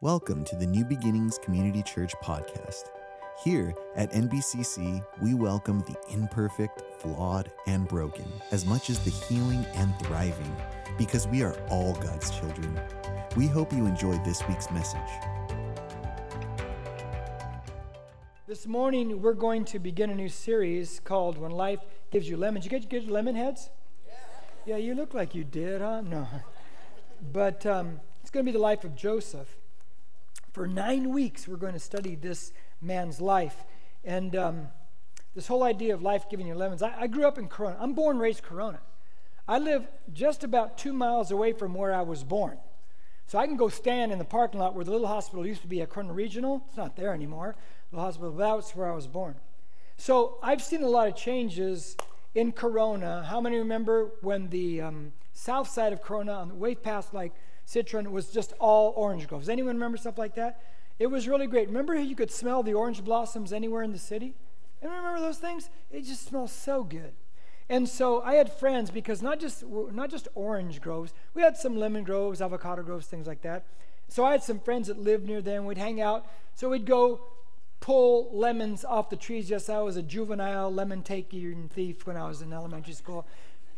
Welcome to the New Beginnings Community Church podcast. Here at NBCC, we welcome the imperfect, flawed, and broken as much as the healing and thriving because we are all God's children. We hope you enjoyed this week's message. This morning, we're going to begin a new series called When Life Gives You Lemons. You get, get lemon heads? Yeah. yeah, you look like you did, huh? No. But um, it's going to be the life of Joseph. For nine weeks, we're going to study this man's life. And um, this whole idea of life giving you lemons. I, I grew up in Corona. I'm born raised Corona. I live just about two miles away from where I was born. So I can go stand in the parking lot where the little hospital used to be at Corona Regional. It's not there anymore. The hospital, that's where I was born. So I've seen a lot of changes in Corona. How many remember when the um, south side of Corona, on the way past like Citron was just all orange groves. Anyone remember stuff like that? It was really great. Remember how you could smell the orange blossoms anywhere in the city? And remember those things? It just smells so good. And so I had friends because not just not just orange groves, we had some lemon groves, avocado groves, things like that. So I had some friends that lived near them. We'd hang out. So we'd go pull lemons off the trees. Yes, I was a juvenile lemon taker and thief when I was in elementary school.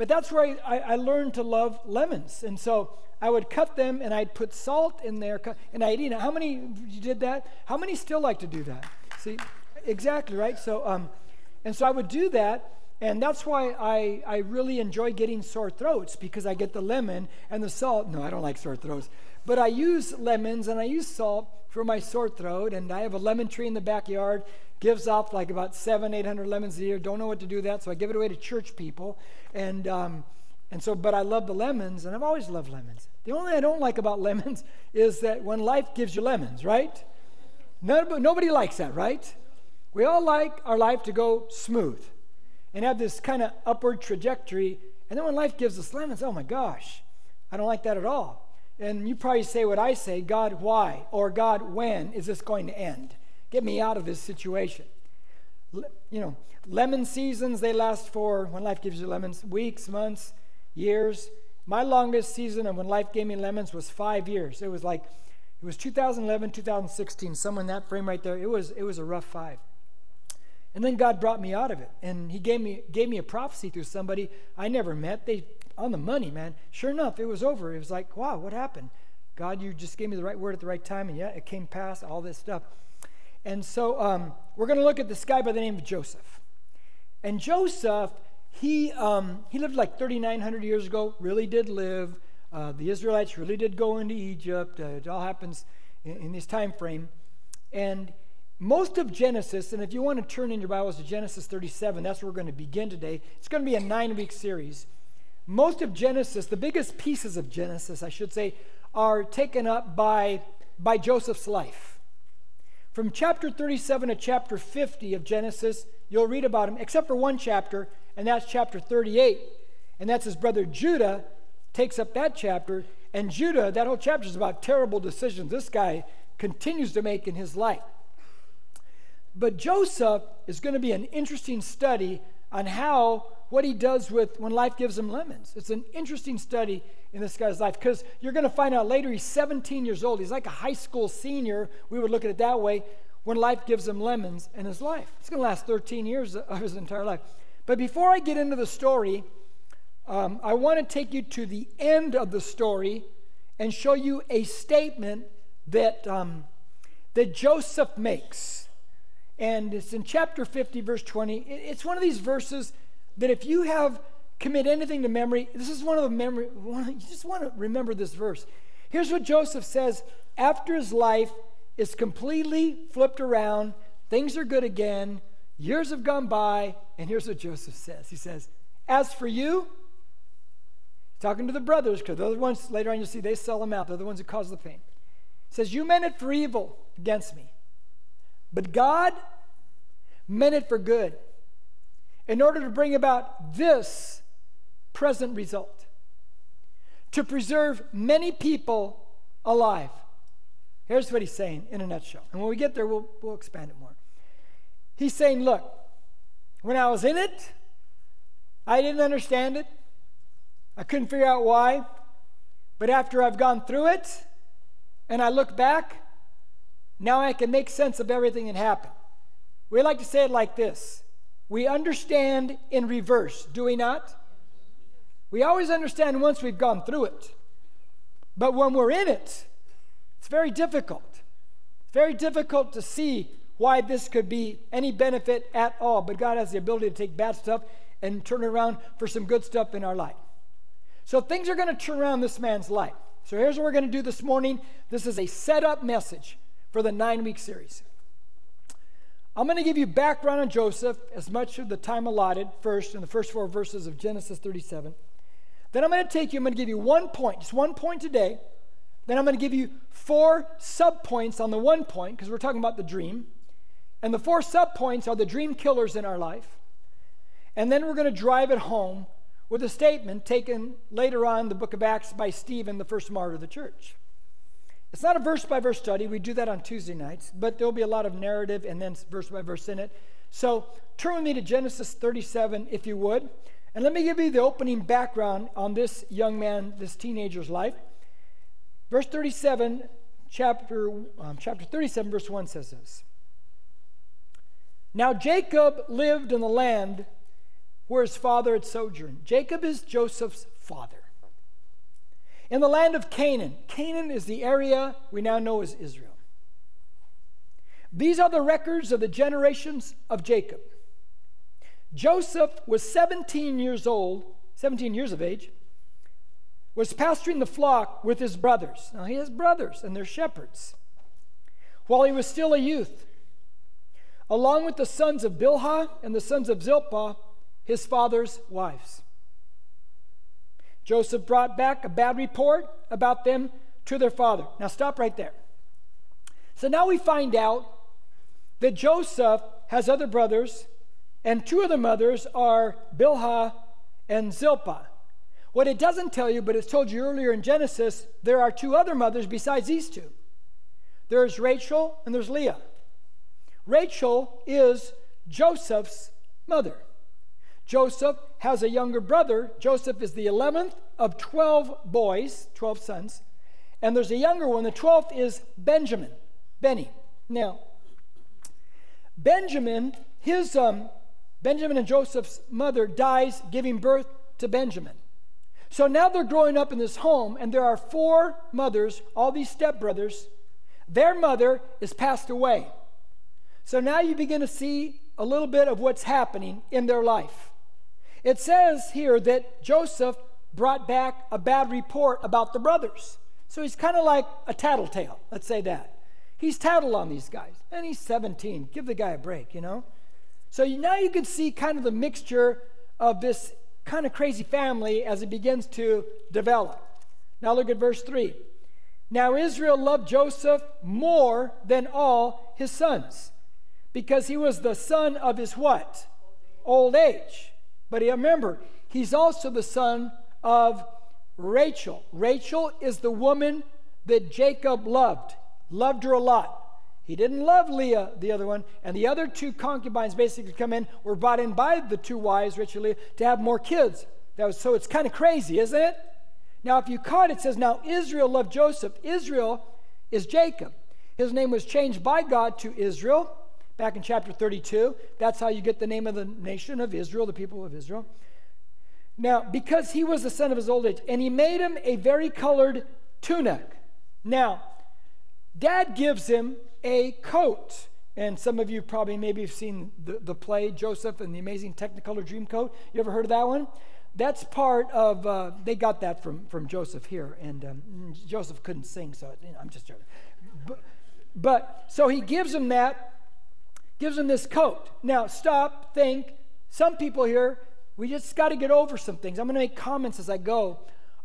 But that's where I, I, learned to love lemons. And so I would cut them and I'd put salt in there and I'd eat it. How many did that? How many still like to do that? See, exactly, right? So, um, and so I would do that. And that's why I, I really enjoy getting sore throats because I get the lemon and the salt. No, I don't like sore throats. But I use lemons and I use salt for my sore throat. And I have a lemon tree in the backyard gives off like about seven, eight hundred lemons a year. Don't know what to do with that, so I give it away to church people. And um, and so, but I love the lemons, and I've always loved lemons. The only thing I don't like about lemons is that when life gives you lemons, right? Nobody, nobody likes that, right? We all like our life to go smooth and have this kind of upward trajectory. And then when life gives us lemons, oh my gosh, I don't like that at all. And you probably say what I say God, why? Or God, when is this going to end? Get me out of this situation. You know, lemon seasons, they last for, when life gives you lemons, weeks, months, years. My longest season of when life gave me lemons was five years. It was like, it was 2011, 2016, somewhere in that frame right there. It was, it was a rough five. And then God brought me out of it. And He gave me, gave me a prophecy through somebody I never met. They, on the money, man. Sure enough, it was over. It was like, wow, what happened? God, you just gave me the right word at the right time. And yeah, it came past, all this stuff. And so um, we're going to look at this guy by the name of Joseph. And Joseph, he, um, he lived like 3,900 years ago, really did live. Uh, the Israelites really did go into Egypt. Uh, it all happens in, in, this time frame. And most of Genesis, and if you want to turn in your Bibles to Genesis 37, that's where we're going to begin today. It's going to be a nine week series. Most of Genesis, the biggest pieces of Genesis, I should say, are taken up by, by Joseph's life. From chapter 37 to chapter 50 of Genesis, you'll read about him, except for one chapter, and that's chapter 38. And that's his brother Judah takes up that chapter. And Judah, that whole chapter is about terrible decisions this guy continues to make in his life. But Joseph is going to be an interesting study on how what he does with when life gives him lemons. It's an interesting study in this guy's life because you're going to find out later he's 17 years old. He's like a high school senior. We would look at it that way when life gives him lemons in his life. It's going to last 13 years of his entire life. But before I get into the story, um, I want to take you to the end of the story and show you a statement that, um, that Joseph makes. And it's in chapter 50, verse 20. It's one of these verses that if you have commit anything to memory, this is one of the memory, you just want to remember this verse. Here's what Joseph says after his life is completely flipped around, things are good again, years have gone by, and here's what Joseph says. He says, As for you, talking to the brothers, because they're the ones later on you'll see they sell them out, they're the ones who cause the pain. He says, You meant it for evil against me, but God meant it for good in order to bring about this present result to preserve many people alive. Here's what he's saying in a nutshell. And when we get there, we'll, we'll expand it more. He's saying, Look, when I was in it, I didn't understand it. I couldn't figure out why. But after I've gone through it and I look back, Now I can make sense of everything that happened. We like to say it like this We understand in reverse, do we not? We always understand once we've gone through it. But when we're in it, it's very difficult. It's very difficult to see why this could be any benefit at all. But God has the ability to take bad stuff and turn it around for some good stuff in our life. So things are going to turn around this man's life. So here's what we're going to do this morning. This is a setup message for the nine week series. I'm going to give you background on Joseph as much of the time allotted first in the first four verses of Genesis 37. Then I'm going to take you, I'm going to give you one point, just one point today. Then I'm going to give you four sub points on the one point because we're talking about the dream. And the four sub points are the dream killers in our life. And then we're going to drive it home with a statement taken later on in the book of Acts by Stephen, the first martyr of the church. It's not a verse by verse study. We do that on Tuesday nights, but there'll be a lot of narrative and then verse by verse in it. So turn with me to Genesis 37, if you would. And let me give you the opening background on this young man, this teenager's life. Verse 37, chapter, um, chapter 37, verse 1 says this Now Jacob lived in the land where his father had sojourned. Jacob is Joseph's father. In the land of Canaan, Canaan is the area we now know as Israel. These are the records of the generations of Jacob. Joseph was 17 years old, 17 years of age, was pasturing the flock with his brothers. Now, he has brothers, and they're shepherds. While he was still a youth, along with the sons of Bilhah and the sons of Zilpah, his father's wives. Joseph brought back a bad report about them to their father. Now, stop right there. So now we find out that Joseph has other brothers and two of the mothers are Bilhah and Zilpah. What it doesn't tell you, but it's told you earlier in Genesis, there are two other mothers besides these two. There's Rachel and there's Leah. Rachel is Joseph's mother. Joseph has a younger brother. Joseph is the 11th of 12 boys, 12 sons. And there's a younger one. The 12th is Benjamin, Benny. Now, Benjamin, his um, Benjamin and Joseph's mother dies giving birth to Benjamin. So now they're growing up in this home, and there are four mothers, all these stepbrothers. Their mother is passed away. So now you begin to see a little bit of what's happening in their life. It says here that Joseph brought back a bad report about the brothers. So he's kind of like a tattletale, let's say that. He's tattled on these guys, and he's 17. Give the guy a break, you know? So now you can see kind of the mixture of this kind of crazy family as it begins to develop. Now look at verse 3. Now Israel loved Joseph more than all his sons because he was the son of his what? Old age. But remember, he's also the son of Rachel. Rachel is the woman that Jacob loved, loved her a lot. He didn't love Leah, the other one, and the other two concubines basically come in, were brought in by the two wives, Rachel and Leah, to have more kids. That was, so it's kind of crazy, isn't it? Now, if you caught it says, Now Israel loved Joseph. Israel is Jacob. His name was changed by God to Israel back in chapter 32. That's how you get the name of the nation of Israel, the people of Israel. Now, because he was the son of his old age, and he made him a very colored tunic. Now, dad gives him a coat. And some of you probably maybe have seen the, the play Joseph and the Amazing Technicolor Dreamcoat. You ever heard of that one? That's part of, uh, they got that from, from Joseph here. And um, Joseph couldn't sing, so you know, I'm just joking. But, but so he gives him that, gives him this coat. Now, stop, think. Some people here, we just got to get over some things. I'm going to make comments as I go.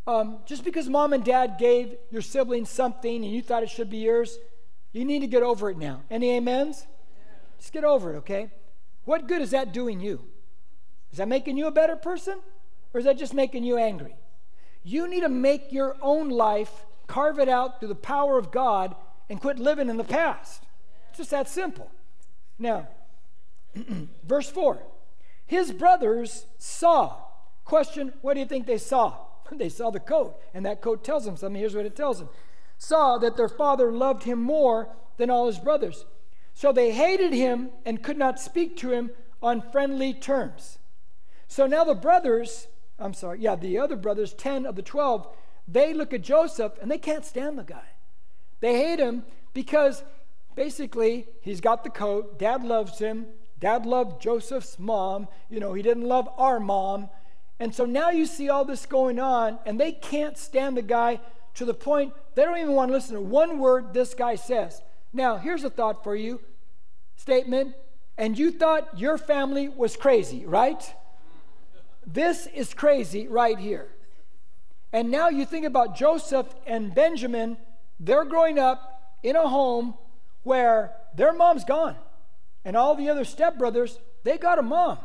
Um, just because mom and dad gave your siblings something and you thought it should be yours, you need to get over it now. Any amens? Just get over it, okay? What good is that doing you? Is that making you a better person? Or is that just making you angry? You need to make your own life, carve it out through the power of God, and quit living in the past. It's just that simple. Now, verse 4 His brothers saw. Question What do you think they saw? they saw the coat, and that coat tells them something. Here's what it tells them saw that their father loved him more than all his brothers. So they hated him and could not speak to him on friendly terms. So now the brothers, I'm sorry, yeah, the other brothers, 10 of the 12, they look at Joseph and they can't stand the guy. They hate him because basically he's got the coat, dad loves him, dad loved Joseph's mom, you know, he didn't love our mom. And so now you see all this going on, and they can't stand the guy to the point they don't even want to listen to one word this guy says. Now, here's a thought for you statement. And you thought your family was crazy, right? This is crazy right here. And now you think about Joseph and Benjamin, they're growing up in a home where their mom's gone. And all the other stepbrothers, they got a mom.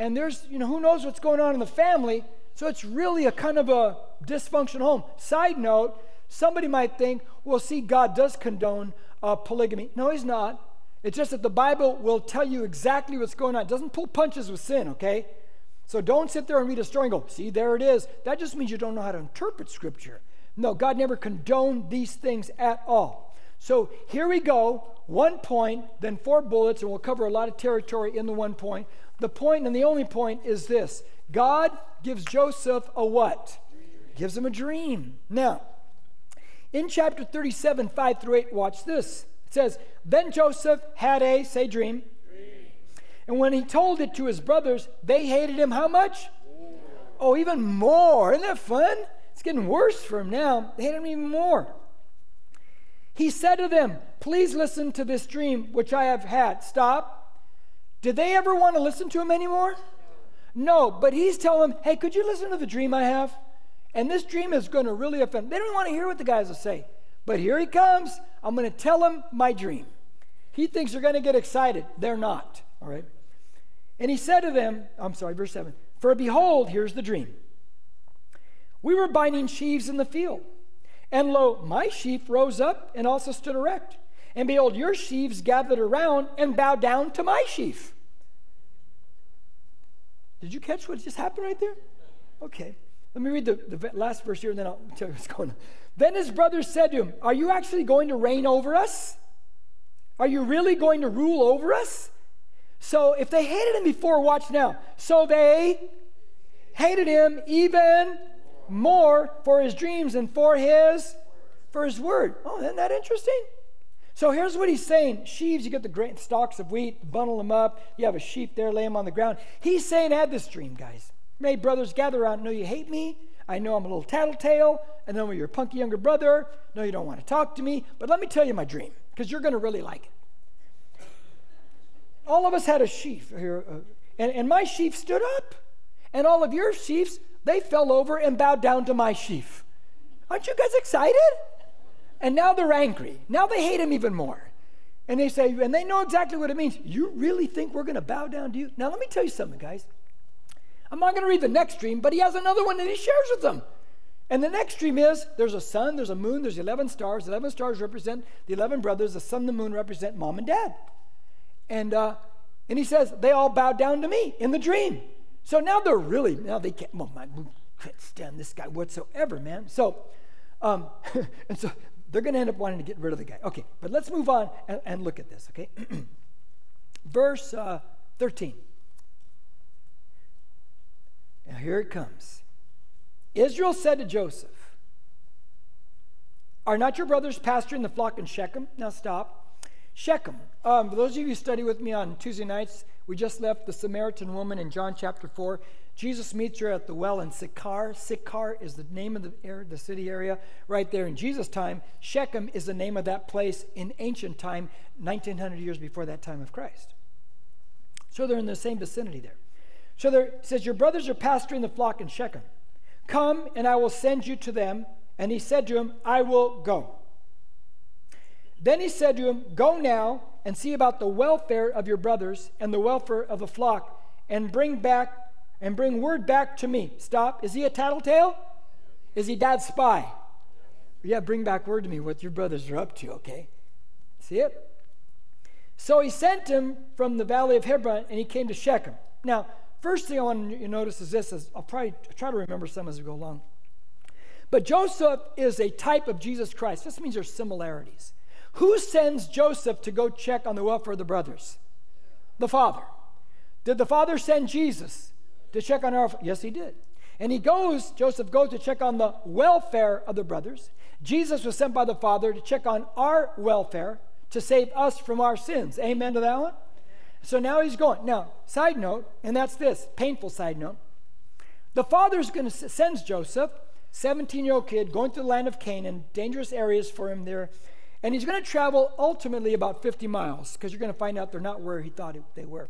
And there's, you know, who knows what's going on in the family. So it's really a kind of a dysfunctional home. Side note, somebody might think, well, see, God does condone uh, polygamy. No, He's not. It's just that the Bible will tell you exactly what's going on. It doesn't pull punches with sin, okay? So don't sit there and read a story and go, see, there it is. That just means you don't know how to interpret Scripture. No, God never condoned these things at all. So here we go. One point, then four bullets, and we'll cover a lot of territory in the one point. The point and the only point is this God gives Joseph a what? Gives him a dream. Now, in chapter 37, 5 through 8, watch this. It says, Then Joseph had a, say, dream. And when he told it to his brothers, they hated him how much? Oh, even more. Isn't that fun? It's getting worse for him now. They hate him even more. He said to them, Please listen to this dream which I have had. Stop. Did they ever want to listen to him anymore? No, but he's telling them, Hey, could you listen to the dream I have? And this dream is going to really offend. They don't want to hear what the guys will say. But here he comes. I'm going to tell him my dream. He thinks they're going to get excited. They're not. All right. And he said to them, I'm sorry, verse 7 For behold, here's the dream. We were binding sheaves in the field. And lo, my sheaf rose up and also stood erect. And behold, your sheaves gathered around and bowed down to my sheaf. Did you catch what just happened right there? Okay. Let me read the, the last verse here and then I'll tell you what's going on. Then his brothers said to him, Are you actually going to reign over us? Are you really going to rule over us? So if they hated him before, watch now. So they hated him even more for his dreams and for his for his word. Oh, isn't that interesting? So here's what he's saying. Sheaves, you get the great stalks of wheat, bundle them up. You have a sheep there, lay them on the ground. He's saying, I had this dream, guys. May brothers gather around. Know you hate me. I know I'm a little tattletale. I know you're a punky younger brother. No, you don't want to talk to me. But let me tell you my dream, because you're going to really like it all of us had a sheaf here, uh, and, and my sheaf stood up, and all of your sheaves, they fell over and bowed down to my sheaf. Aren't you guys excited? And now they're angry. Now they hate him even more. And they say, and they know exactly what it means. You really think we're going to bow down to you? Now, let me tell you something, guys. I'm not going to read the next dream, but he has another one that he shares with them. And the next dream is there's a sun, there's a moon, there's 11 stars. 11 stars represent the 11 brothers, the sun and the moon represent mom and dad. And, uh, and he says, they all bowed down to me in the dream. So now they're really, now they can't, well, man, can't stand this guy whatsoever, man. So, um, and so they're going to end up wanting to get rid of the guy. Okay, but let's move on and, and look at this, okay? Verse uh, 13. Now here it comes. Israel said to Joseph, Are not your brothers pasturing the flock in Shechem? Now stop. Shechem. Um, for those of you who study with me on Tuesday nights, we just left the Samaritan woman in John chapter 4. Jesus meets her at the well in Sychar. Sychar is the name of the, area, the city area right there in Jesus' time. Shechem is the name of that place in ancient time, 1900 years before that time of Christ. So they're in the same vicinity there. So there says, Your brothers are pasturing the flock in Shechem. Come, and I will send you to them. And he said to him, I will go. Then he said to him, Go now and see about the welfare of your brothers and the welfare of the flock, and bring back and bring word back to me. Stop. Is he a tattletale? Is he dad's spy? Yeah, bring back word to me what your brothers are up to, okay? See it? So he sent him from the valley of Hebron and he came to Shechem. Now, first thing I want you to notice is this is I'll probably try to remember some as we go along. But Joseph is a type of Jesus Christ. This means there's similarities. Who sends Joseph to go check on the welfare of the brothers? The father. Did the father send Jesus to check on our? Yes, he did. And he goes, Joseph goes to check on the welfare of the brothers. Jesus was sent by the Father to check on our welfare to save us from our sins. Amen to that one? So now he's going. Now, side note, and that's this painful side note. The father's going to sends Joseph, 17 year old kid, going to the land of Canaan, dangerous areas for him there. And he's going to travel ultimately about 50 miles because you're going to find out they're not where he thought they were.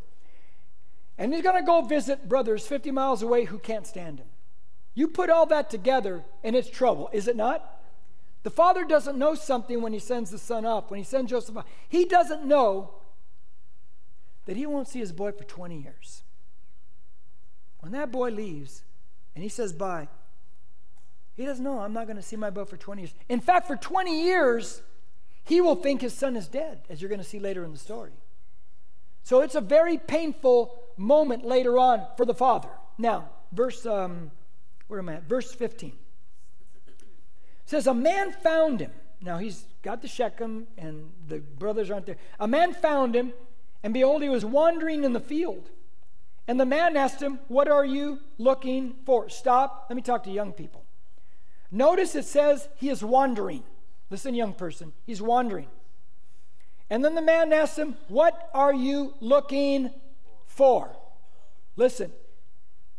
And he's going to go visit brothers 50 miles away who can't stand him. You put all that together and it's trouble, is it not? The father doesn't know something when he sends the son up, when he sends Joseph up. He doesn't know that he won't see his boy for 20 years. When that boy leaves and he says bye, he doesn't know, I'm not going to see my boy for 20 years. In fact, for 20 years, he will think his son is dead, as you're going to see later in the story. So it's a very painful moment later on for the father. Now, verse, um, where am I at? Verse 15 says, A man found him. Now he's got the Shechem, and the brothers aren't there. A man found him, and behold, he was wandering in the field. And the man asked him, What are you looking for? Stop. Let me talk to young people. Notice it says he is wandering. Listen, young person, he's wandering. And then the man asked him, What are you looking for? Listen,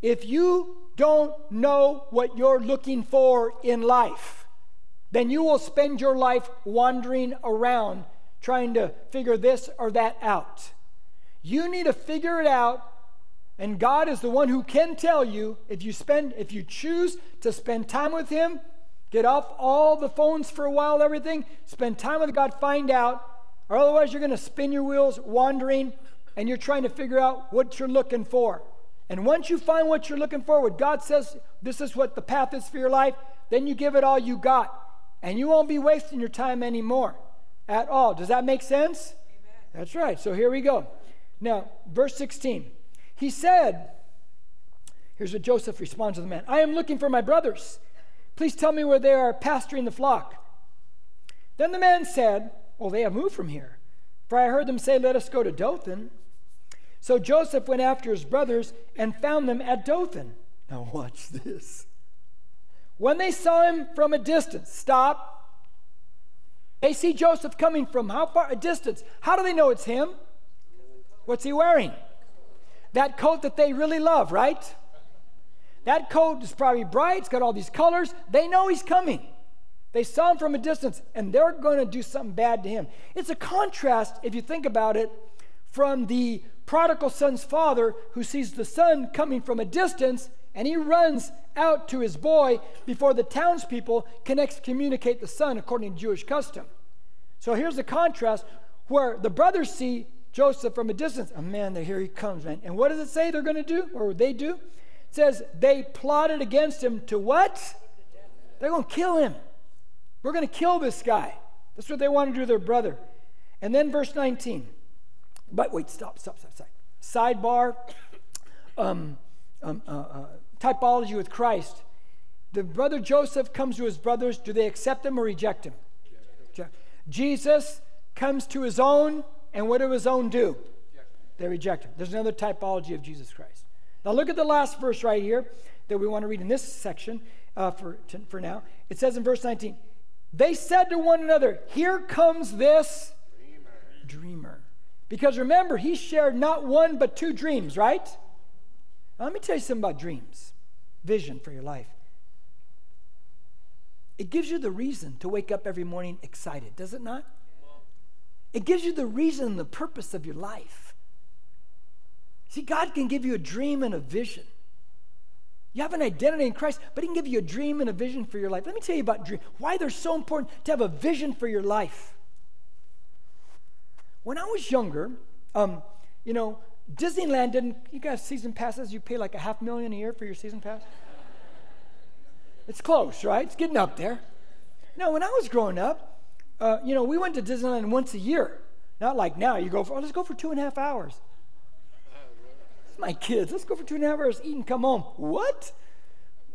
if you don't know what you're looking for in life, then you will spend your life wandering around trying to figure this or that out. You need to figure it out, and God is the one who can tell you if you spend if you choose to spend time with him, get off all the phones for a while, everything, spend time with God, find out, or otherwise you're going to spin your wheels wandering and you're trying to figure out what you're looking for. And once you find what you're looking for, what God says this is what the path is for your life, then you give it all you got and you won't be wasting your time anymore at all. Does that make sense? Amen. That's right. So here we go. Now, verse 16. He said, Here's what Joseph responds to the man I am looking for my brothers. Please tell me where they are pasturing the flock. Then the man said, Well, they have moved from here. For I heard them say, Let us go to Dothan. So Joseph went after his brothers and found them at Dothan. Now, watch this. When they saw him from a distance, stop. They see Joseph coming from how far? A distance. How do they know it's him? What's he wearing? That coat that they really love, right? That coat is probably bright, it's got all these colors. They know he's coming. They saw him from a distance and they're going to do something bad to him. It's a contrast, if you think about it, from the prodigal son's father who sees the son coming from a distance and he runs out to his boy before the townspeople can excommunicate the son according to Jewish custom. So here's the contrast where the brothers see Joseph from a distance. Oh man, here he comes, man. And what does it say they're going to do, or they do? It says they plotted against him to what? They're going to kill him. We're going to kill this guy. That's what they want to do to their brother. And then verse 19. But wait, stop, stop, stop, stop. Sidebar. Um, um, uh, uh, typology with Christ. The brother Joseph comes to his brothers. Do they accept him or reject him? Jesus comes to his own, and what do his own do? They reject him. There's another typology of Jesus Christ. Now look at the last verse right here that we want to read in this section uh, for, for now. It says in verse 19, They said to one another, Here comes this dreamer. Because remember, he shared not one but two dreams, right? Now, let me tell you something about dreams, vision for your life. It gives you the reason to wake up every morning excited, does it not? It gives you the reason the purpose of your life. See, God can give you a dream and a vision. You have an identity in Christ, but He can give you a dream and a vision for your life. Let me tell you about dream. Why they're so important to have a vision for your life. When I was younger, um, you know, Disneyland didn't, you guys season passes, you pay like a half million a year for your season pass? it's close, right? It's getting up there. Now, when I was growing up, uh, you know, we went to Disneyland once a year. Not like now, you go for, oh, let's go for two and a half hours. My kids, let's go for two and a half hours, eat and come home. What?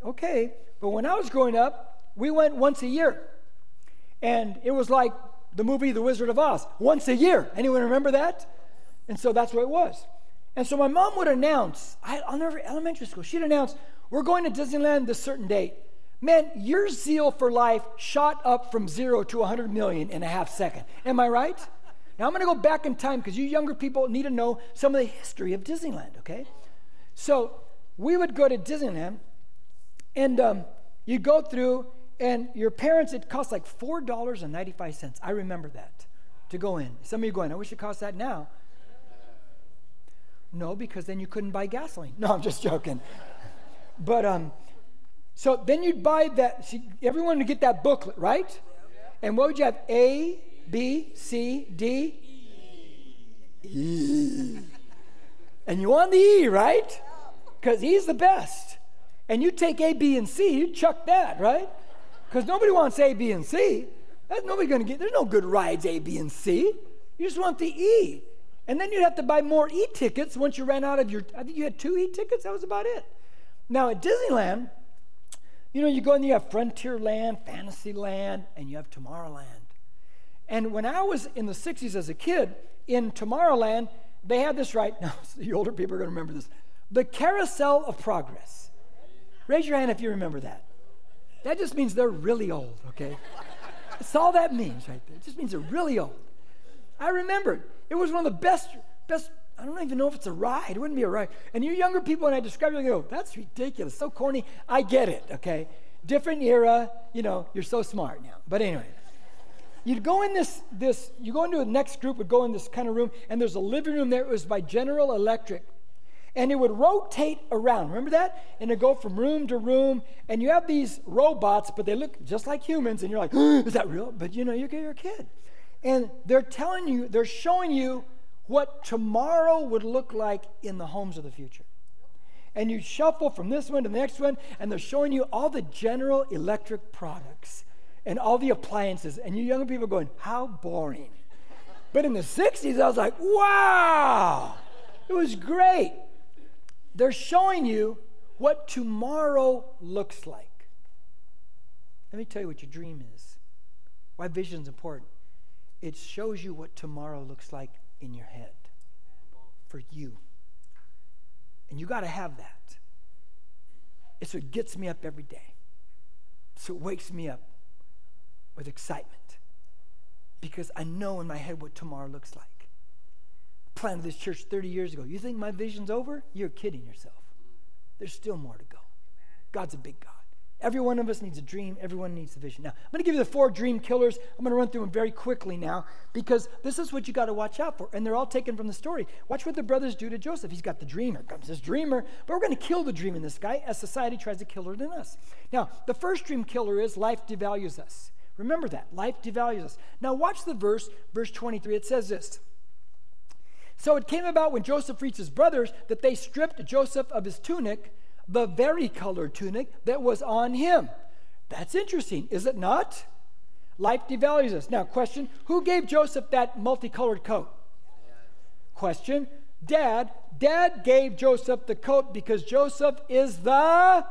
Okay. But when I was growing up, we went once a year. And it was like the movie The Wizard of Oz once a year. Anyone remember that? And so that's what it was. And so my mom would announce, I, will never, elementary school, she'd announce, we're going to Disneyland this certain date. Man, your zeal for life shot up from zero to 100 million in a half second. Am I right? Now I'm going to go back in time because you younger people need to know some of the history of Disneyland, okay? So we would go to Disneyland and um, you go through, and your parents, it cost like $4.95. I remember that to go in. Some of you going, I wish it cost that now. No, because then you couldn't buy gasoline. No, I'm just joking. but um, so then you'd buy that. See, everyone would get that booklet, right? And what would you have? A, B, C, D, E. And you want the E, right? Because E's the best. And you take A, B, and C, you chuck that, right? Because nobody wants A, B, and C. That's nobody to get. There's no good rides A, B, and C. You just want the E. And then you'd have to buy more E tickets once you ran out of your. I think you had two E tickets. That was about it. Now at Disneyland, you know, you go and you have Frontierland, Fantasyland, and you have Tomorrowland. And when I was in the 60s as a kid in Tomorrowland, they had this right. Now, the older people are going to remember this the Carousel of Progress. Raise your hand if you remember that. That just means they're really old, okay? That's all that means right there. It just means they're really old. I remember it was one of the best, best, I don't even know if it's a ride. It wouldn't be a ride. And you younger people, when I describe it, you go, that's ridiculous, so corny. I get it, okay? Different era, you know, you're so smart now. But anyway, you'd go in this, this, you go into the next group, would go in this kind of room, and there's a living room there. It was by General Electric and it would rotate around. Remember that? And it'd go from room to room. And you have these robots, but they look just like humans. And you're like, is that real? But you know, you're a kid. And they're telling you, they're showing you what tomorrow would look like in the homes of the future. And you shuffle from this one to the next one, and they're showing you all the General Electric products and all the appliances. And you young people going, how boring. But in the 60s, I was like, wow, it was great. They're showing you what tomorrow looks like. Let me tell you what your dream is. Why vision is important. It shows you what tomorrow looks like in your head for you. And you got to have that. It's what gets me up every day. So it wakes me up with excitement because I know in my head what tomorrow looks like planted this church 30 years ago. You think my vision's over? You're kidding yourself. There's still more to go. God's a big God. Every one of us needs a dream. Everyone needs a vision. Now, I'm going to give you the four dream killers. I'm going to run through them very quickly now because this is what you got to watch out for. And they're all taken from the story. Watch what the brothers do to Joseph. He's got the dreamer. Comes this dreamer, but we're going to kill the dream in this guy as society tries to kill it in us. Now, the first dream killer is life devalues us. Remember that. Life devalues us. Now, watch the verse, verse 23. It says this. So it came about when Joseph reached his brothers that they stripped Joseph of his tunic, the vari-colored tunic that was on him. That's interesting, is it not? Life devalues us. Now, question Who gave Joseph that multicolored coat? Question Dad. Dad gave Joseph the coat because Joseph is the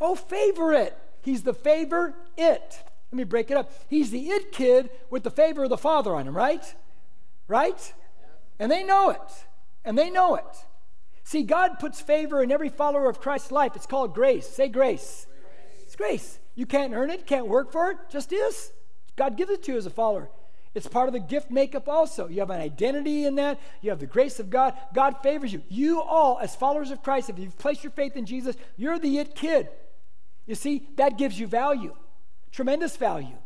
oh favorite. He's the favor it. Let me break it up. He's the it kid with the favor of the father on him, right? Right? And they know it. And they know it. See, God puts favor in every follower of Christ's life. It's called grace. Say grace. grace. It's grace. You can't earn it, can't work for it, just is. God gives it to you as a follower. It's part of the gift makeup also. You have an identity in that. You have the grace of God. God favors you. You all, as followers of Christ, if you've placed your faith in Jesus, you're the it kid. You see, that gives you value, tremendous value.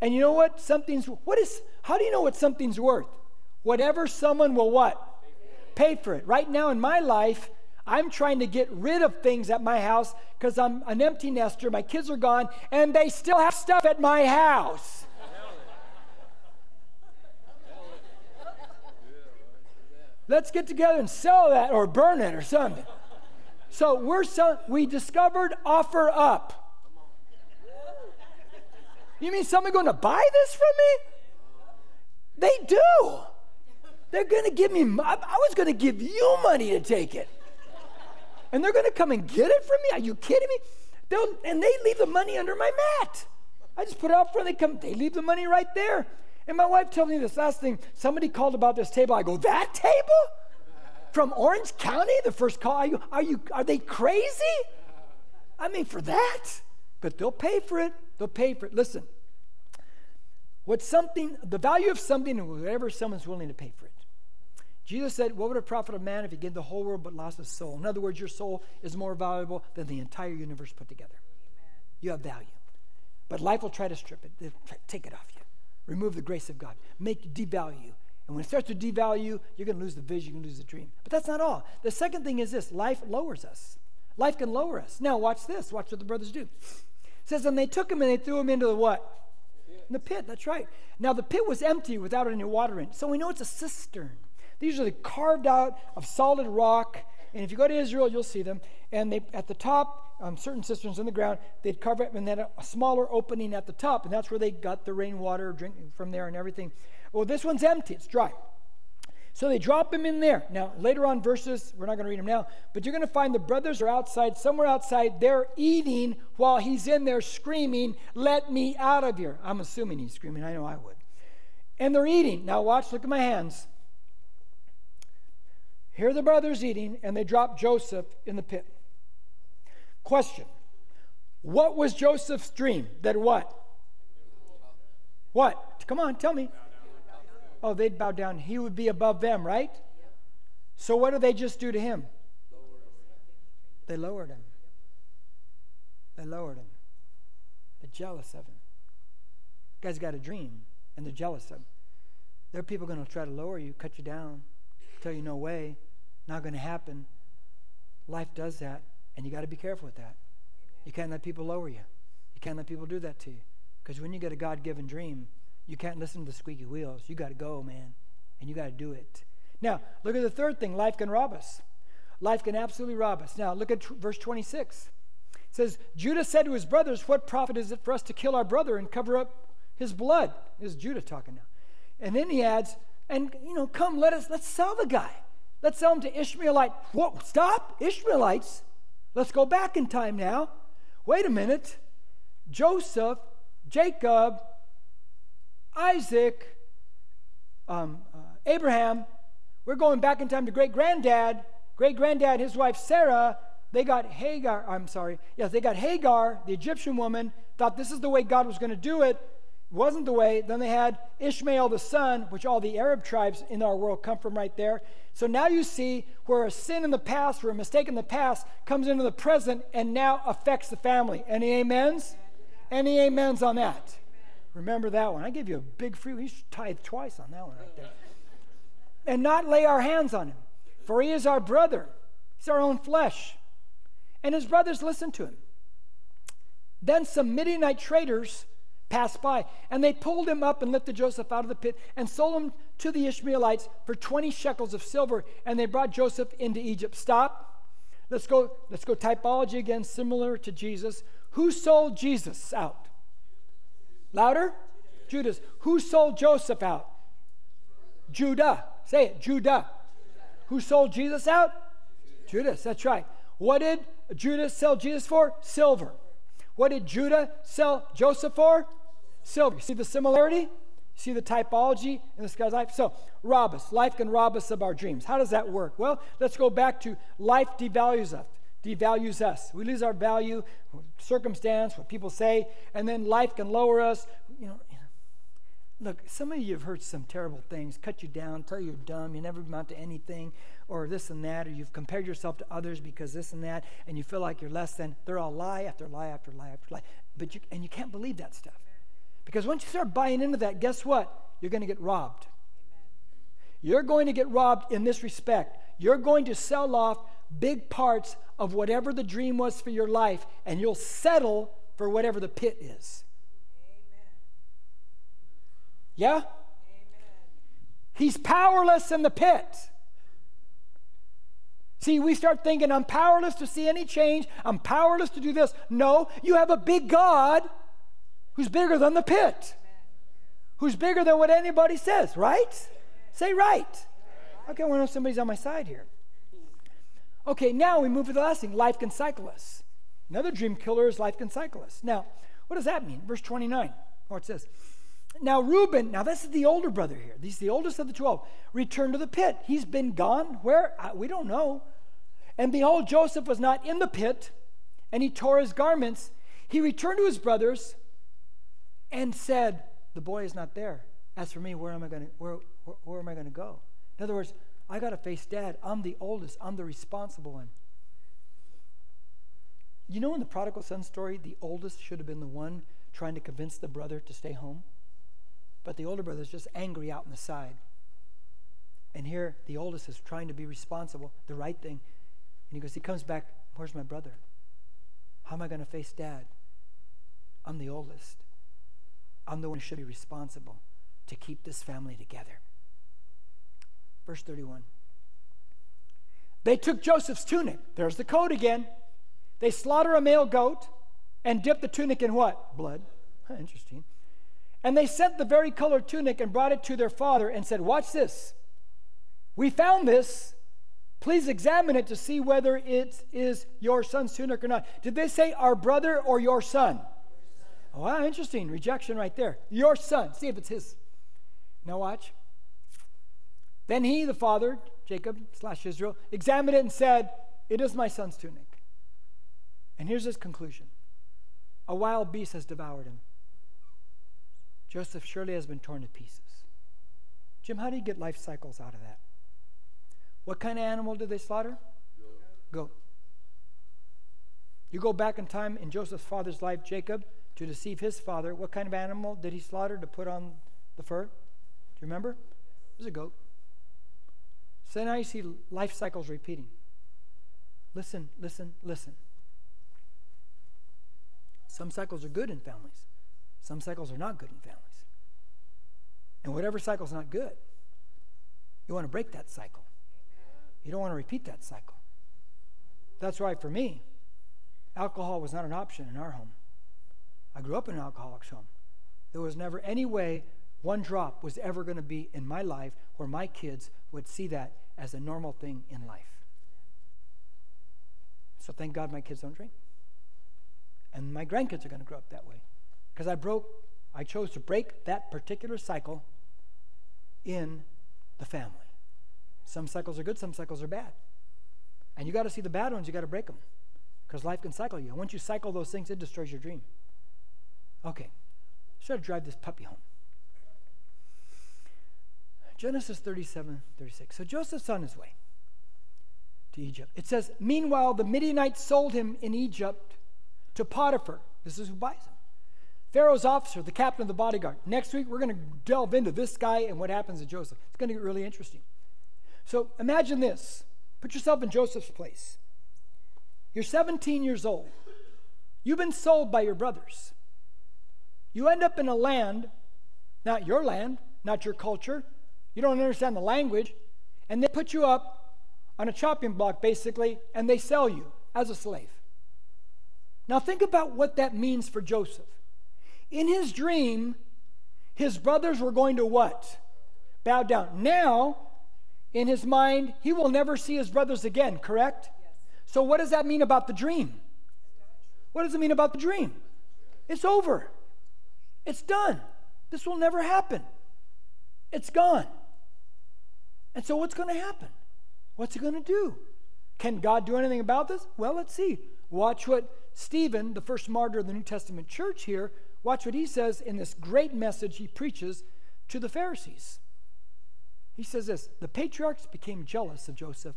And you know what? Something's, what is, how do you know what something's worth? Whatever someone will what? Pay for it. Right now in my life, I'm trying to get rid of things at my house because I'm an empty nester. My kids are gone, and they still have stuff at my house. Let's get together and sell that or burn it or something. So we're so, we discovered OfferUp. You mean someone going to buy this from me? They do. They're going to give me, I was going to give you money to take it. And they're going to come and get it from me? Are you kidding me? They'll, and they leave the money under my mat. I just put it out front, they come, they leave the money right there. And my wife told me this last thing. Somebody called about this table. I go, that table? From Orange County? The first call? Are you, are you are they crazy? I mean, for that? But they'll pay for it. They'll pay for it. Listen. What something, the value of something is whatever someone's willing to pay for it. Jesus said, What would it profit a man if he gained the whole world but lost his soul? In other words, your soul is more valuable than the entire universe put together. Amen. You have value. But life will try to strip it, uh, They'll take it off you, remove the grace of God, make devalue. And when it starts to devalue, you're going to lose the vision, you're going to lose the dream. But that's not all. The second thing is this life lowers us. Life can lower us. Now, watch this. Watch what the brothers do. It says, And they took him and they threw him into the what? In the pit, that's right. Now, the pit was empty without any water in it. So we know it's a cistern. These are carved out of solid rock. And if you go to Israel, you'll see them. And they at the top, um, certain cisterns in the ground, they'd carve it and then a smaller opening at the top, and that's where they got the rainwater drinking from there and everything. Well, this one's empty; it's dry. So they drop him in there. Now, later on verses, we're not going to read them now, but you're going to find the brothers are outside, somewhere outside. They're eating while he's in there screaming, Let me out of here. I'm assuming he's screaming. I know I would. And they're eating. Now, watch, look at my hands. Here the brothers eating, and they drop Joseph in the pit. Question What was Joseph's dream? That what? What? Come on, tell me. Oh, they'd bow down. He would be above them, right? So what do they just do to him? They lowered him. They lowered him. They're jealous of him. The guy's got a dream, and they're jealous of him. There are people going to try to lower you, cut you down tell you no way, not going to happen. Life does that, and you got to be careful with that. You can't let people lower you. You can't let people do that to you. Because when you get a God given dream, you can't listen to the squeaky wheels. You got to go, man, and you got to do it. Now, look at the third thing life can rob us. Life can absolutely rob us. Now, look at tr- verse 26. It says, Judah said to his brothers, What profit is it for us to kill our brother and cover up his blood? This is Judah talking now. And then he adds, and you know, come, let us let's sell the guy. Let's sell him to Ishmaelite. Whoa, stop, Ishmaelites. Let's go back in time now. Wait a minute. Joseph, Jacob, Isaac, um, uh, Abraham. We're going back in time to great granddad, great granddad, his wife Sarah. They got Hagar. I'm sorry. Yes, they got Hagar, the Egyptian woman. Thought this is the way God was going to do it wasn't the way. Then they had Ishmael the son, which all the Arab tribes in our world come from right there. So now you see where a sin in the past, where a mistake in the past comes into the present and now affects the family. Any amens? Any amens on that? Remember that one. I gave you a big free. We should tithe twice on that one right there. And not lay our hands on him, for he is our brother. He's our own flesh. And his brothers listened to him. Then some Midianite traders passed by. And they pulled him up and lifted Joseph out of the pit and sold him to the Ishmaelites for 20 shekels of silver. And they brought Joseph into Egypt. Stop. Let's go, let's go typology again, similar to Jesus. Who sold Jesus out? Louder? Judas. Who sold Joseph out? Judah. Say it, Judah. Who sold Jesus out? Judas, that's right. What did Judas sell Jesus for? Silver. What did Judah sell Joseph for? silver. See the similarity? See the typology in this guy's life? So, rob us. Life can rob us of our dreams. How does that work? Well, let's go back to life devalues us. Devalues us. We lose our value, circumstance, what people say, and then life can lower us. You know, look, some of you have heard some terrible things, cut you down, tell you you're dumb, you never amount to anything, or this and that, or you've compared yourself to others because this and that, and you feel like you're less than. They're all lie after lie after lie after lie. But you, and you can't believe that stuff. Because once you start buying into that, guess what? You're going to get robbed. Amen. You're going to get robbed in this respect. You're going to sell off big parts of whatever the dream was for your life, and you'll settle for whatever the pit is. Amen. Yeah? Amen. He's powerless in the pit. See, we start thinking, I'm powerless to see any change. I'm powerless to do this. No, you have a big God who's bigger than the pit, who's bigger than what anybody says, right? Say right. Okay, I want to know somebody's on my side here. Okay, now we move to the last thing life can cycle us. Another dream killer is life can cycle us. Now, what does that mean? Verse 29, or it says, Now, Reuben, now this is the older brother here. He's the oldest of the 12. Returned to the pit. He's been gone. Where? We don't know. And behold, Joseph was not in the pit, and he tore his garments. He returned to his brothers and said, The boy is not there. As for me, where am I going where, where, where am I going to go? In other words, I got to face dad. I'm the oldest. I'm the responsible one. You know in the prodigal son story, the oldest should have been the one trying to convince the brother to stay home? But the older brother's just angry out in the side. And here, the oldest is trying to be responsible, the right thing. And he goes, he comes back, Where's my brother? How am I going to face dad? I'm the oldest. I'm the one who should be responsible to keep this family together. Verse 31. They took Joseph's tunic. There's the coat again. They slaughter a male goat and dip the tunic in what? Blood. Interesting. And they sent the varicolored tunic and brought it to their father and said, Watch this. We found this. Please examine it to see whether it is your son's tunic or not. Did they say our brother or your son? Oh, wow, interesting. Rejection right there. Your son. See if it's his. Now, watch. Then he, the father, Jacob slash Israel, examined it and said, It is my son's tunic. And here's his conclusion A wild beast has devoured him. Joseph surely has been torn to pieces. Jim, how do you get life cycles out of that? What kind of animal did they slaughter? Goat. You go back in time in Joseph's father's life, Jacob, to deceive his father. What kind of animal did he slaughter to put on the fur? Do you remember? It was a goat. So now you see life cycles repeating. Listen, listen, listen. Some cycles are good in families, some cycles are not good in families. And whatever cycle's not good, you want to break that cycle. You don't want to repeat that cycle. That's why for me, alcohol was not an option in our home. I grew up in an alcoholic's home. There was never any way one drop was ever going to be in my life where my kids would see that as a normal thing in life. So thank God my kids don't drink. And my grandkids are going to grow up that way. Because I broke, I chose to break that particular cycle in the family. Some cycles are good, some cycles are bad. And you got to see the bad ones, you got to break them. Because life can cycle you. And once you cycle those things, it destroys your dream. Okay, should I drive this puppy home? Genesis 37, 36. So Joseph's on his way to Egypt. It says, Meanwhile, the Midianites sold him in Egypt to Potiphar. This is who buys him. Pharaoh's officer, the captain of the bodyguard. Next week, we're going to delve into this guy and what happens to Joseph. It's going to get really interesting. So imagine this. Put yourself in Joseph's place. You're 17 years old. You've been sold by your brothers. You end up in a land, not your land, not your culture. You don't understand the language. And they put you up on a chopping block, basically, and they sell you as a slave. Now, think about what that means for Joseph. In his dream, his brothers were going to what? Bow down. Now, in his mind, he will never see his brothers again, correct? Yes. So, what does that mean about the dream? What does it mean about the dream? It's over. It's done. This will never happen. It's gone. And so, what's going to happen? What's he going to do? Can God do anything about this? Well, let's see. Watch what Stephen, the first martyr of the New Testament church here, watch what he says in this great message he preaches to the Pharisees. He says this The patriarchs became jealous of Joseph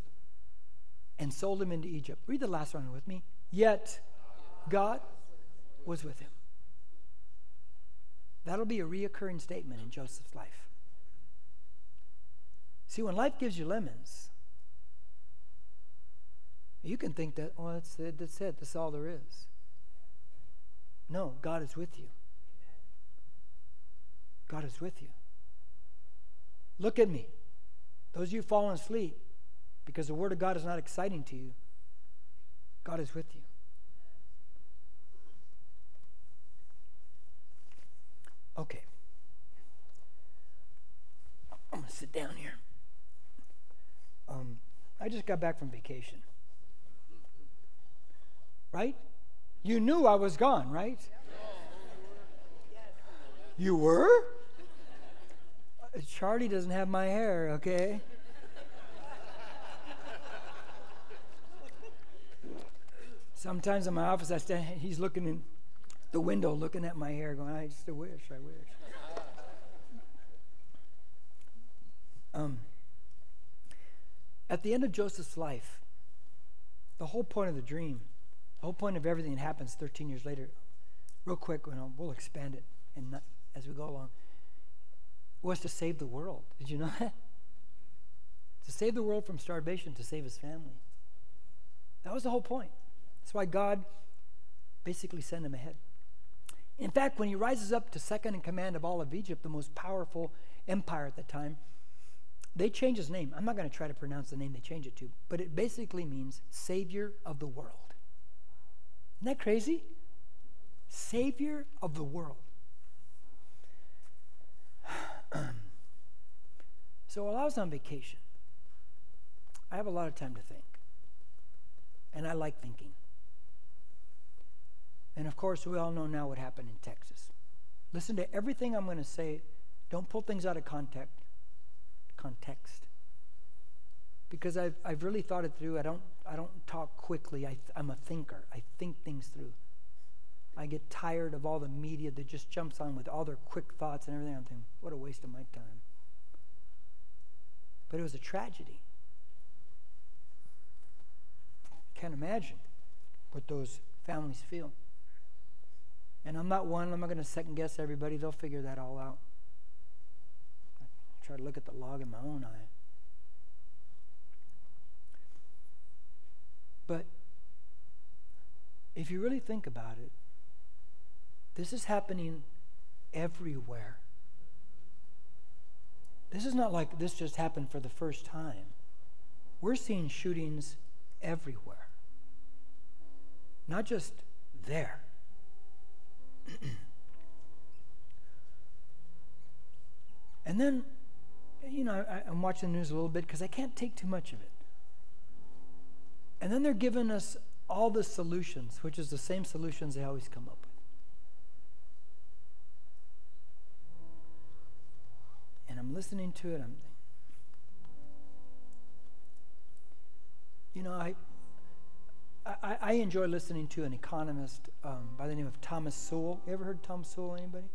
and sold him into Egypt. Read the last one with me. Yet God was with him. That'll be a reoccurring statement in Joseph's life. See, when life gives you lemons, you can think that, oh, that's it, that's it, that's all there is. No, God is with you. God is with you. Look at me. Those of you fallen asleep because the Word of God is not exciting to you, God is with you. Okay. I'm going to sit down here. Um, I just got back from vacation. Right? You knew I was gone, right? You were? Charlie doesn't have my hair, okay? Sometimes in my office, I stand, he's looking in the window, looking at my hair, going, I just wish, I wish. Um, at the end of Joseph's life, the whole point of the dream, the whole point of everything that happens 13 years later, real quick, we'll expand it and as we go along, was to save the world. Did you know that? To save the world from starvation, to save his family. That was the whole point. That's why God basically sent him ahead. In fact, when he rises up to second in command of all of Egypt, the most powerful empire at the time, they change his name. I'm not going to try to pronounce the name they change it to, but it basically means Savior of the world. Isn't that crazy? Savior of the world. so while I was on vacation, I have a lot of time to think. And I like thinking. And of course, we all know now what happened in Texas. Listen to everything I'm going to say. Don't pull things out of context. Context. Because I've, I've really thought it through. I don't, I don't talk quickly. I, I'm a thinker. I think things through. I get tired of all the media that just jumps on with all their quick thoughts and everything. I'm thinking, what a waste of my time. But it was a tragedy. Can't imagine what those families feel. And I'm not one, I'm not going to second guess everybody. They'll figure that all out. Try to look at the log in my own eye. But if you really think about it, this is happening everywhere. This is not like this just happened for the first time. We're seeing shootings everywhere, not just there. and then, you know, I, am watching the news a little bit because I can't take too much of it. And then they're giving us all the solutions, which is the same solutions they always come up with. And I'm listening to it. I'm, you know, I I, I enjoy listening to an economist um, by the name of Thomas Sowell. You ever heard Thomas Sowell, anybody?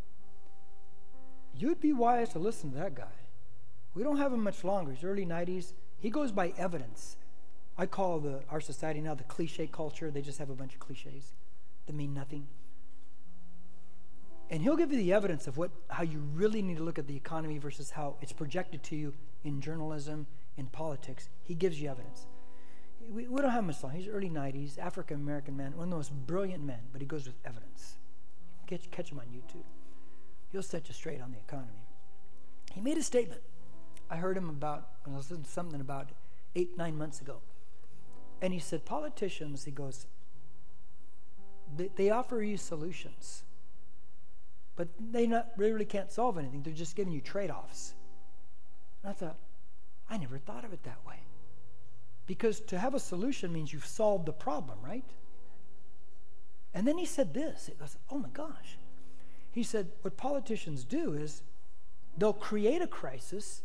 You'd be wise to listen to that guy. We don't have him much longer. He's early 90s. He goes by evidence. I call the, our society now the cliche culture. They just have a bunch of cliches that mean nothing. And he'll give you the evidence of what, how you really need to look at the economy versus how it's projected to you in journalism, in politics. He gives you evidence we, we don't have him much long. He's early 90s, African American man, one of the most brilliant men, but he goes with evidence. Catch, catch him on YouTube. He'll set you straight on the economy. He made a statement. I heard him about, I was listening to something about eight, nine months ago. And he said, politicians, he goes, they, they offer you solutions, but they not, really can't solve anything. They're just giving you trade offs. And I thought, I never thought of it that way. Because to have a solution means you've solved the problem, right? And then he said this. It was, oh my gosh. He said, what politicians do is they'll create a crisis,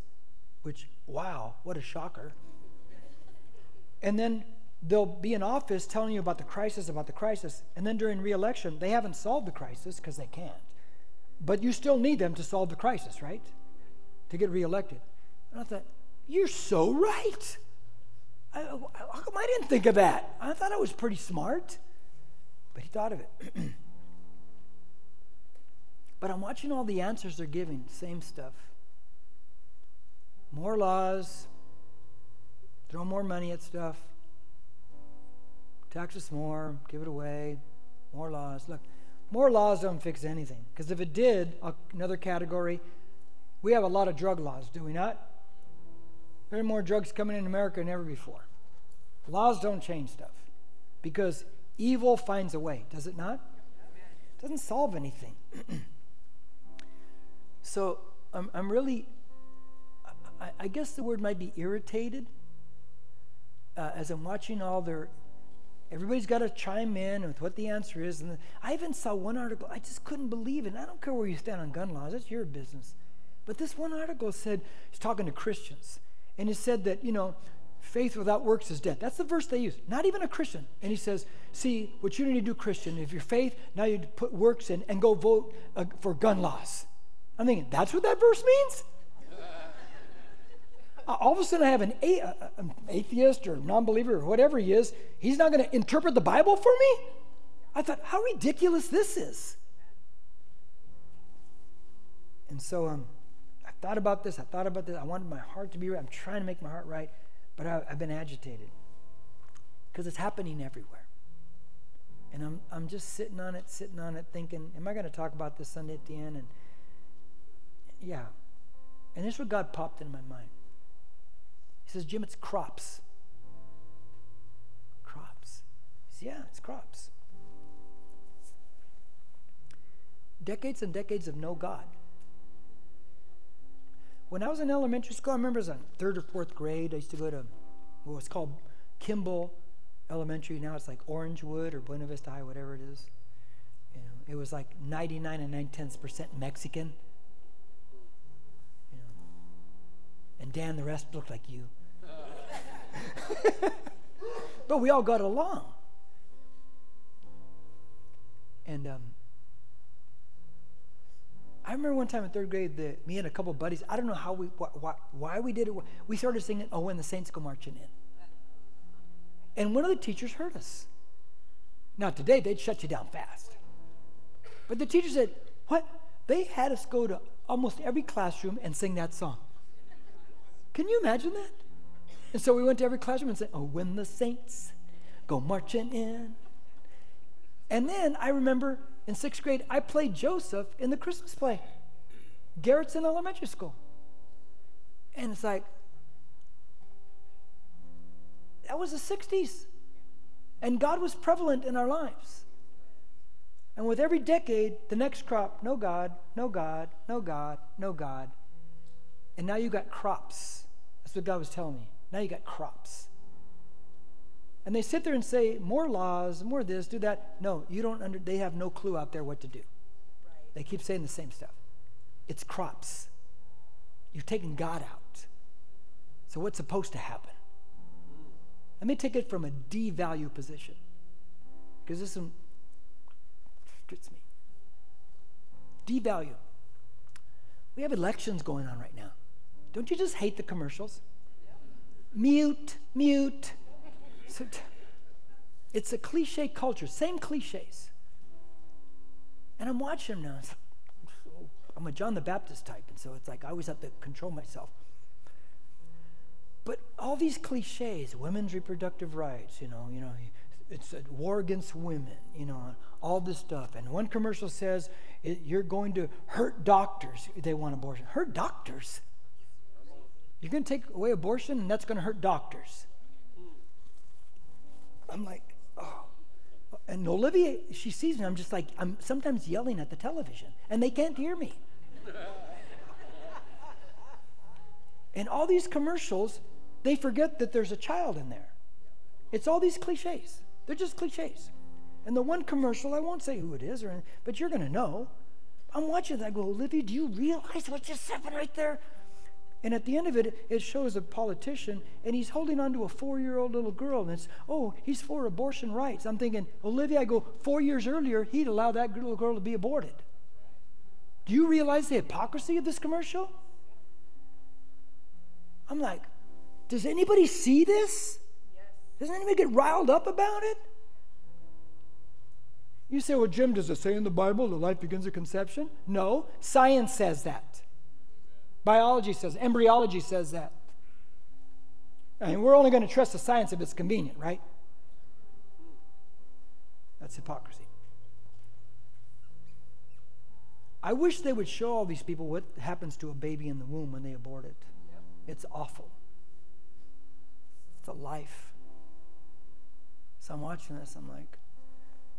which, wow, what a shocker. And then they'll be in office telling you about the crisis, about the crisis. And then during reelection, they haven't solved the crisis because they can't. But you still need them to solve the crisis, right? To get reelected. And I thought, you're so right. I, how come I didn't think of that? I thought I was pretty smart. But he thought of it. but I'm watching all the answers they're giving, same stuff. More laws, throw more money at stuff, tax us more, give it away, more laws. Look, more laws don't fix anything. Because if it did, another category, we have a lot of drug laws, do we not? There are more drugs coming in America than ever before. Laws don't change stuff because evil finds a way, does it not? It doesn't solve anything. so I'm, I'm really, I, I, guess the word might be irritated uh, as I'm watching all their, everybody's got to chime in with what the answer is. And I even saw one article, I just couldn't believe it. And I don't care where you stand on gun laws, that's your business. But this one article said, he's talking to Christians, and he said that, you know, faith without works is dead. That's the verse they use. Not even a Christian. And he says, see, what you need to do, Christian, if your faith, now you put works in and go vote uh, for gun laws. I'm thinking, that's what that verse means? All of a sudden I have an, atheist or non-believer or whatever he is. He's not going to interpret the Bible for me? I thought, how ridiculous this is. And so um, I thought about this. I thought about this. I wanted my heart to be right. I'm trying to make my heart right, but I, I've been agitated because it's happening everywhere. And I'm, I'm just sitting on it, sitting on it, thinking, am I going to talk about this Sunday at the end? And yeah. And this is what God popped in my mind. He says, Jim, it's crops. Crops. Says, yeah, it's crops. Decades and decades of no God. When I was in elementary school, I remember I was in third or fourth grade. I used to go to what was called Kimball Elementary. Now it's like Orangewood or Buena Vista High, whatever it is. You know, it was like 99 and 9 tenths percent Mexican. You know, and Dan, the rest looked like you. but we all got along. And um, I remember one time in third grade that me and a couple buddies, I don't know how we, why, why we did it. We started singing, Oh, when the saints go marching in. And one of the teachers heard us. Now, today, they'd shut you down fast. But the teacher said, What? They had us go to almost every classroom and sing that song. Can you imagine that? And so we went to every classroom and said, Oh, when the saints go marching in. And then I remember in sixth grade, I played Joseph in the Christmas play, Garretson Elementary School. And it's like, that was the 60s. And God was prevalent in our lives. And with every decade, the next crop, no God, no God, no God, no God. And now you got crops. That's what God was telling me. Now you got crops. And they sit there and say, more laws, more this, do that. No, you don't under, they have no clue out there what to do. Right. They keep saying the same stuff. It's crops. You've taken God out. So what's supposed to happen? Hmm. Let me take it from a devalue position. Because this one gets me. Devalue. We have elections going on right now. Don't you just hate the commercials? Mute, mute. It's a cliche culture, same cliches. And I'm watching them now. I'm a John the Baptist type, and so it's like I always have to control myself. But all these cliches, women's reproductive rights, you know, you know, it's a war against women, you know, all this stuff. And one commercial says you're going to hurt doctors. They want abortion. Hurt doctors. You're going to take away abortion, and that's going to hurt doctors. I'm like, oh. And Olivia, she sees me. I'm just like, I'm sometimes yelling at the television, and they can't hear me. and all these commercials, they forget that there's a child in there. It's all these cliches. They're just cliches. And the one commercial, I won't say who it is, or, but you're going to know. I'm watching that. I go, Olivia, do you realize what's just happened right there? And at the end of it, it shows a politician, and he's holding on to a four year old little girl. And it's, oh, he's for abortion rights. I'm thinking, Olivia, I go, four years earlier, he'd allow that little girl to be aborted. Do you realize the hypocrisy of this commercial? I'm like, does anybody see this? Doesn't anybody get riled up about it? You say, well, Jim, does it say in the Bible that life begins at conception? No, science says that. Biology says, embryology says that. I mean, we're only going to trust the science if it's convenient, right? That's hypocrisy. I wish they would show all these people what happens to a baby in the womb when they abort it. Yep. It's awful. It's a life. So I'm watching this, I'm like,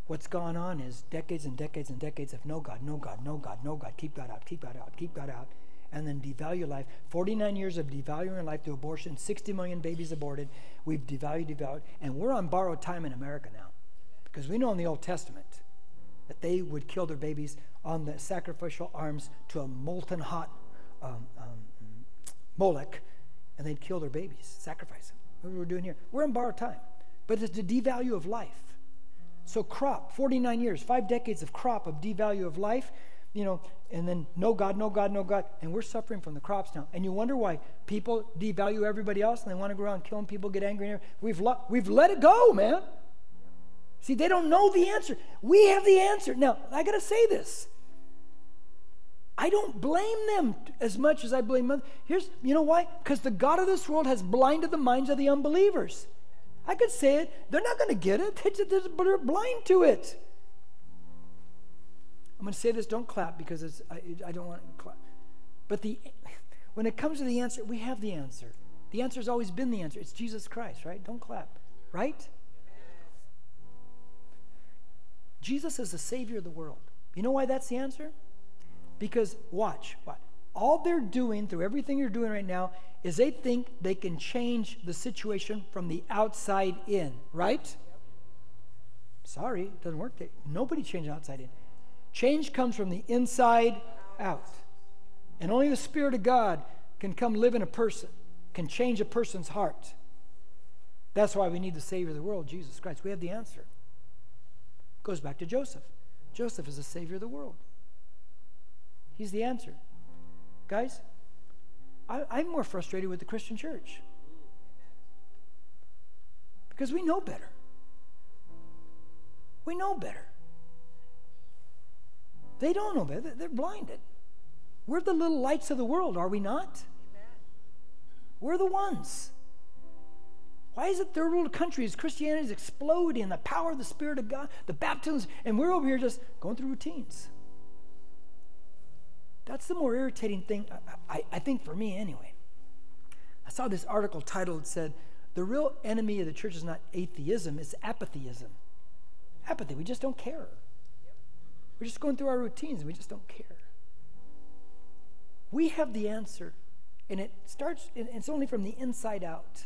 what's gone on is decades and decades and decades of no God, no God, no God, no God, keep God out, keep God out, keep God out and then devalue life. 49 years of devaluing life through abortion, 60 million babies aborted. We've devalued, devalued, and we're on borrowed time in America now. Because we know in the Old Testament that they would kill their babies on the sacrificial arms to a molten hot um, um, Molech, and they'd kill their babies, sacrifice them. What we're doing here. We're in borrowed time, but it's the devalue of life. So crop, 49 years, five decades of crop of devalue of life, you know, and then no God, no God, no God, and we're suffering from the crops now. And you wonder why people devalue everybody else and they want to go around killing people, get angry. We've, lo- we've let it go, man. See, they don't know the answer. We have the answer. Now, I got to say this. I don't blame them as much as I blame them. Here's, you know why? Because the God of this world has blinded the minds of the unbelievers. I could say it. They're not going to get it. They're blind to it. I'm going to say this. Don't clap because it's, I, I don't want to clap. But the, when it comes to the answer, we have the answer. The answer has always been the answer. It's Jesus Christ, right? Don't clap, right? Jesus is the Savior of the world. You know why that's the answer? Because, watch, watch. All they're doing through everything you're doing right now is they think they can change the situation from the outside in, right? Sorry, it doesn't work. Nobody changes outside in. Change comes from the inside out. And only the Spirit of God can come live in a person, can change a person's heart. That's why we need the Savior of the world, Jesus Christ. We have the answer. Goes back to Joseph. Joseph is the Savior of the world. He's the answer. Guys, I, I'm more frustrated with the Christian church because we know better. We know better. They don't know better. They're blinded. We're the little lights of the world, are we not? We're the ones. Why is it third world countries, Christianity is exploding, the power of the Spirit of God, the baptisms, and we're over here just going through routines? That's the more irritating thing, I, I, I think, for me anyway. I saw this article titled, said, The real enemy of the church is not atheism, it's apatheism. Apathy, we just don't care. We're just going through our routines and we just don't care. We have the answer, and it starts, it's only from the inside out.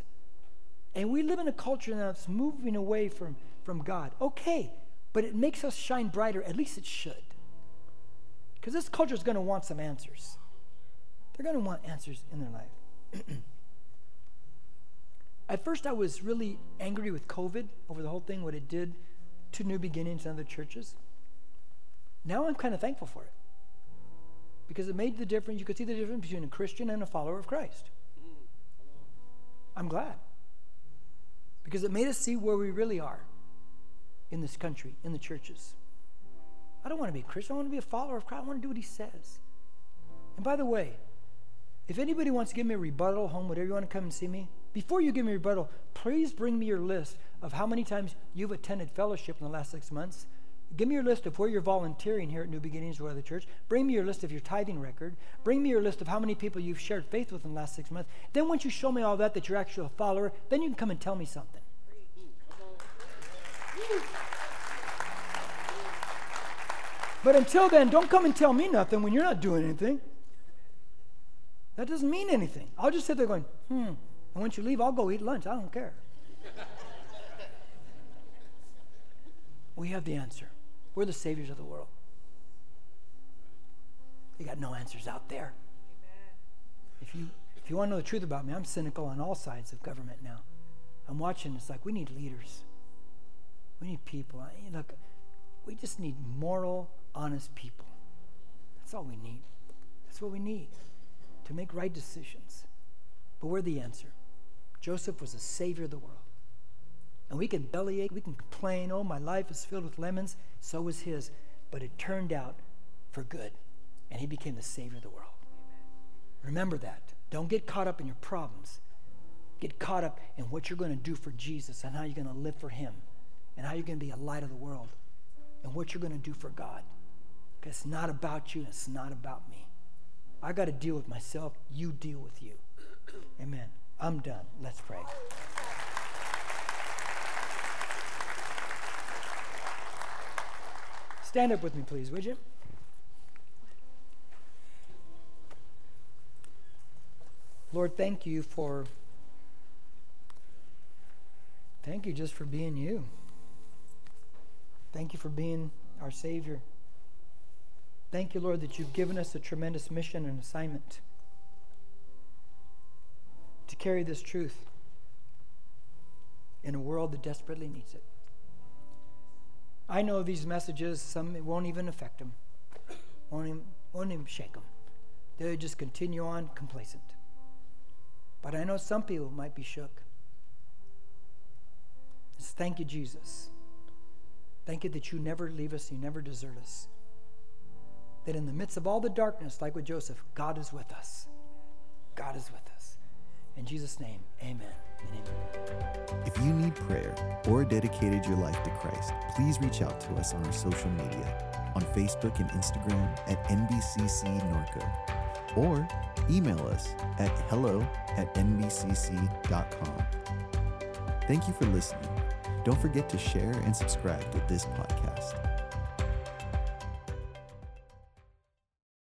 And we live in a culture that's moving away from, from God. Okay, but it makes us shine brighter, at least it should. Because this culture is going to want some answers. They're going to want answers in their life. At first, I was really angry with COVID over the whole thing, what it did to New Beginnings and other churches. Now I'm kind of thankful for it because it made the difference. You could see the difference between a Christian and a follower of Christ. I'm glad because it made us see where we really are in this country, in the churches. I don't want to be a Christian. I want to be a follower of Christ. I want to do what he says. And by the way, if anybody wants to give me a rebuttal home, whatever you want to come and see me, before you give me a rebuttal, please bring me your list of how many times you've attended fellowship in the last six months. Give me your list of where you're volunteering here at New Beginnings or other church. Bring me your list of your tithing record. Bring me your list of how many people you've shared faith with in the last six months. Then once you show me all that, that you're actually a follower, then you can come and tell me something. But until then, don't come and tell me nothing when you're not doing anything. That doesn't mean anything. I'll just sit there going, hmm. And once you leave, I'll go eat lunch. I don't care. we have the answer. We're the saviors of the world. You got no answers out there. If you if you want to know the truth about me, I'm cynical on all sides of government now. I'm watching. It's like we need leaders. We need people. I, look, we just need moral, honest people. That's all we need. That's what we need to make right decisions. But we're the answer. Joseph was the savior of the world. And we can bellyache, we can complain, oh, my life is filled with lemons. So was his. But it turned out for good. And he became the savior of the world. Remember that. Don't get caught up in your problems. Get caught up in what you're going to do for Jesus and how you're going to live for him and how you're going to be a light of the world and what you're going to do for God. Because it's not about you, it's not about me. I got to deal with myself, you deal with you. Amen. I'm done. Let's pray. Stand up with me, please, would you? Lord, thank you for thank you just for being you. Thank you for being our Savior. Thank you, Lord, that you've given us a tremendous mission and assignment. To carry this truth in a world that desperately needs it. I know these messages, some it won't even affect them, won't even, won't even shake them. They'll just continue on complacent. But I know some people might be shook. Thank you, Jesus. Thank you that you never leave us, you never desert us. That in the midst of all the darkness, like with Joseph, God is with us. God is with us. In Jesus' name, amen. If you need prayer or dedicated your life to Christ, please reach out to us on our social media on Facebook and Instagram at NBCC Norco or email us at hello at nbcc.com. Thank you for listening. Don't forget to share and subscribe to this podcast.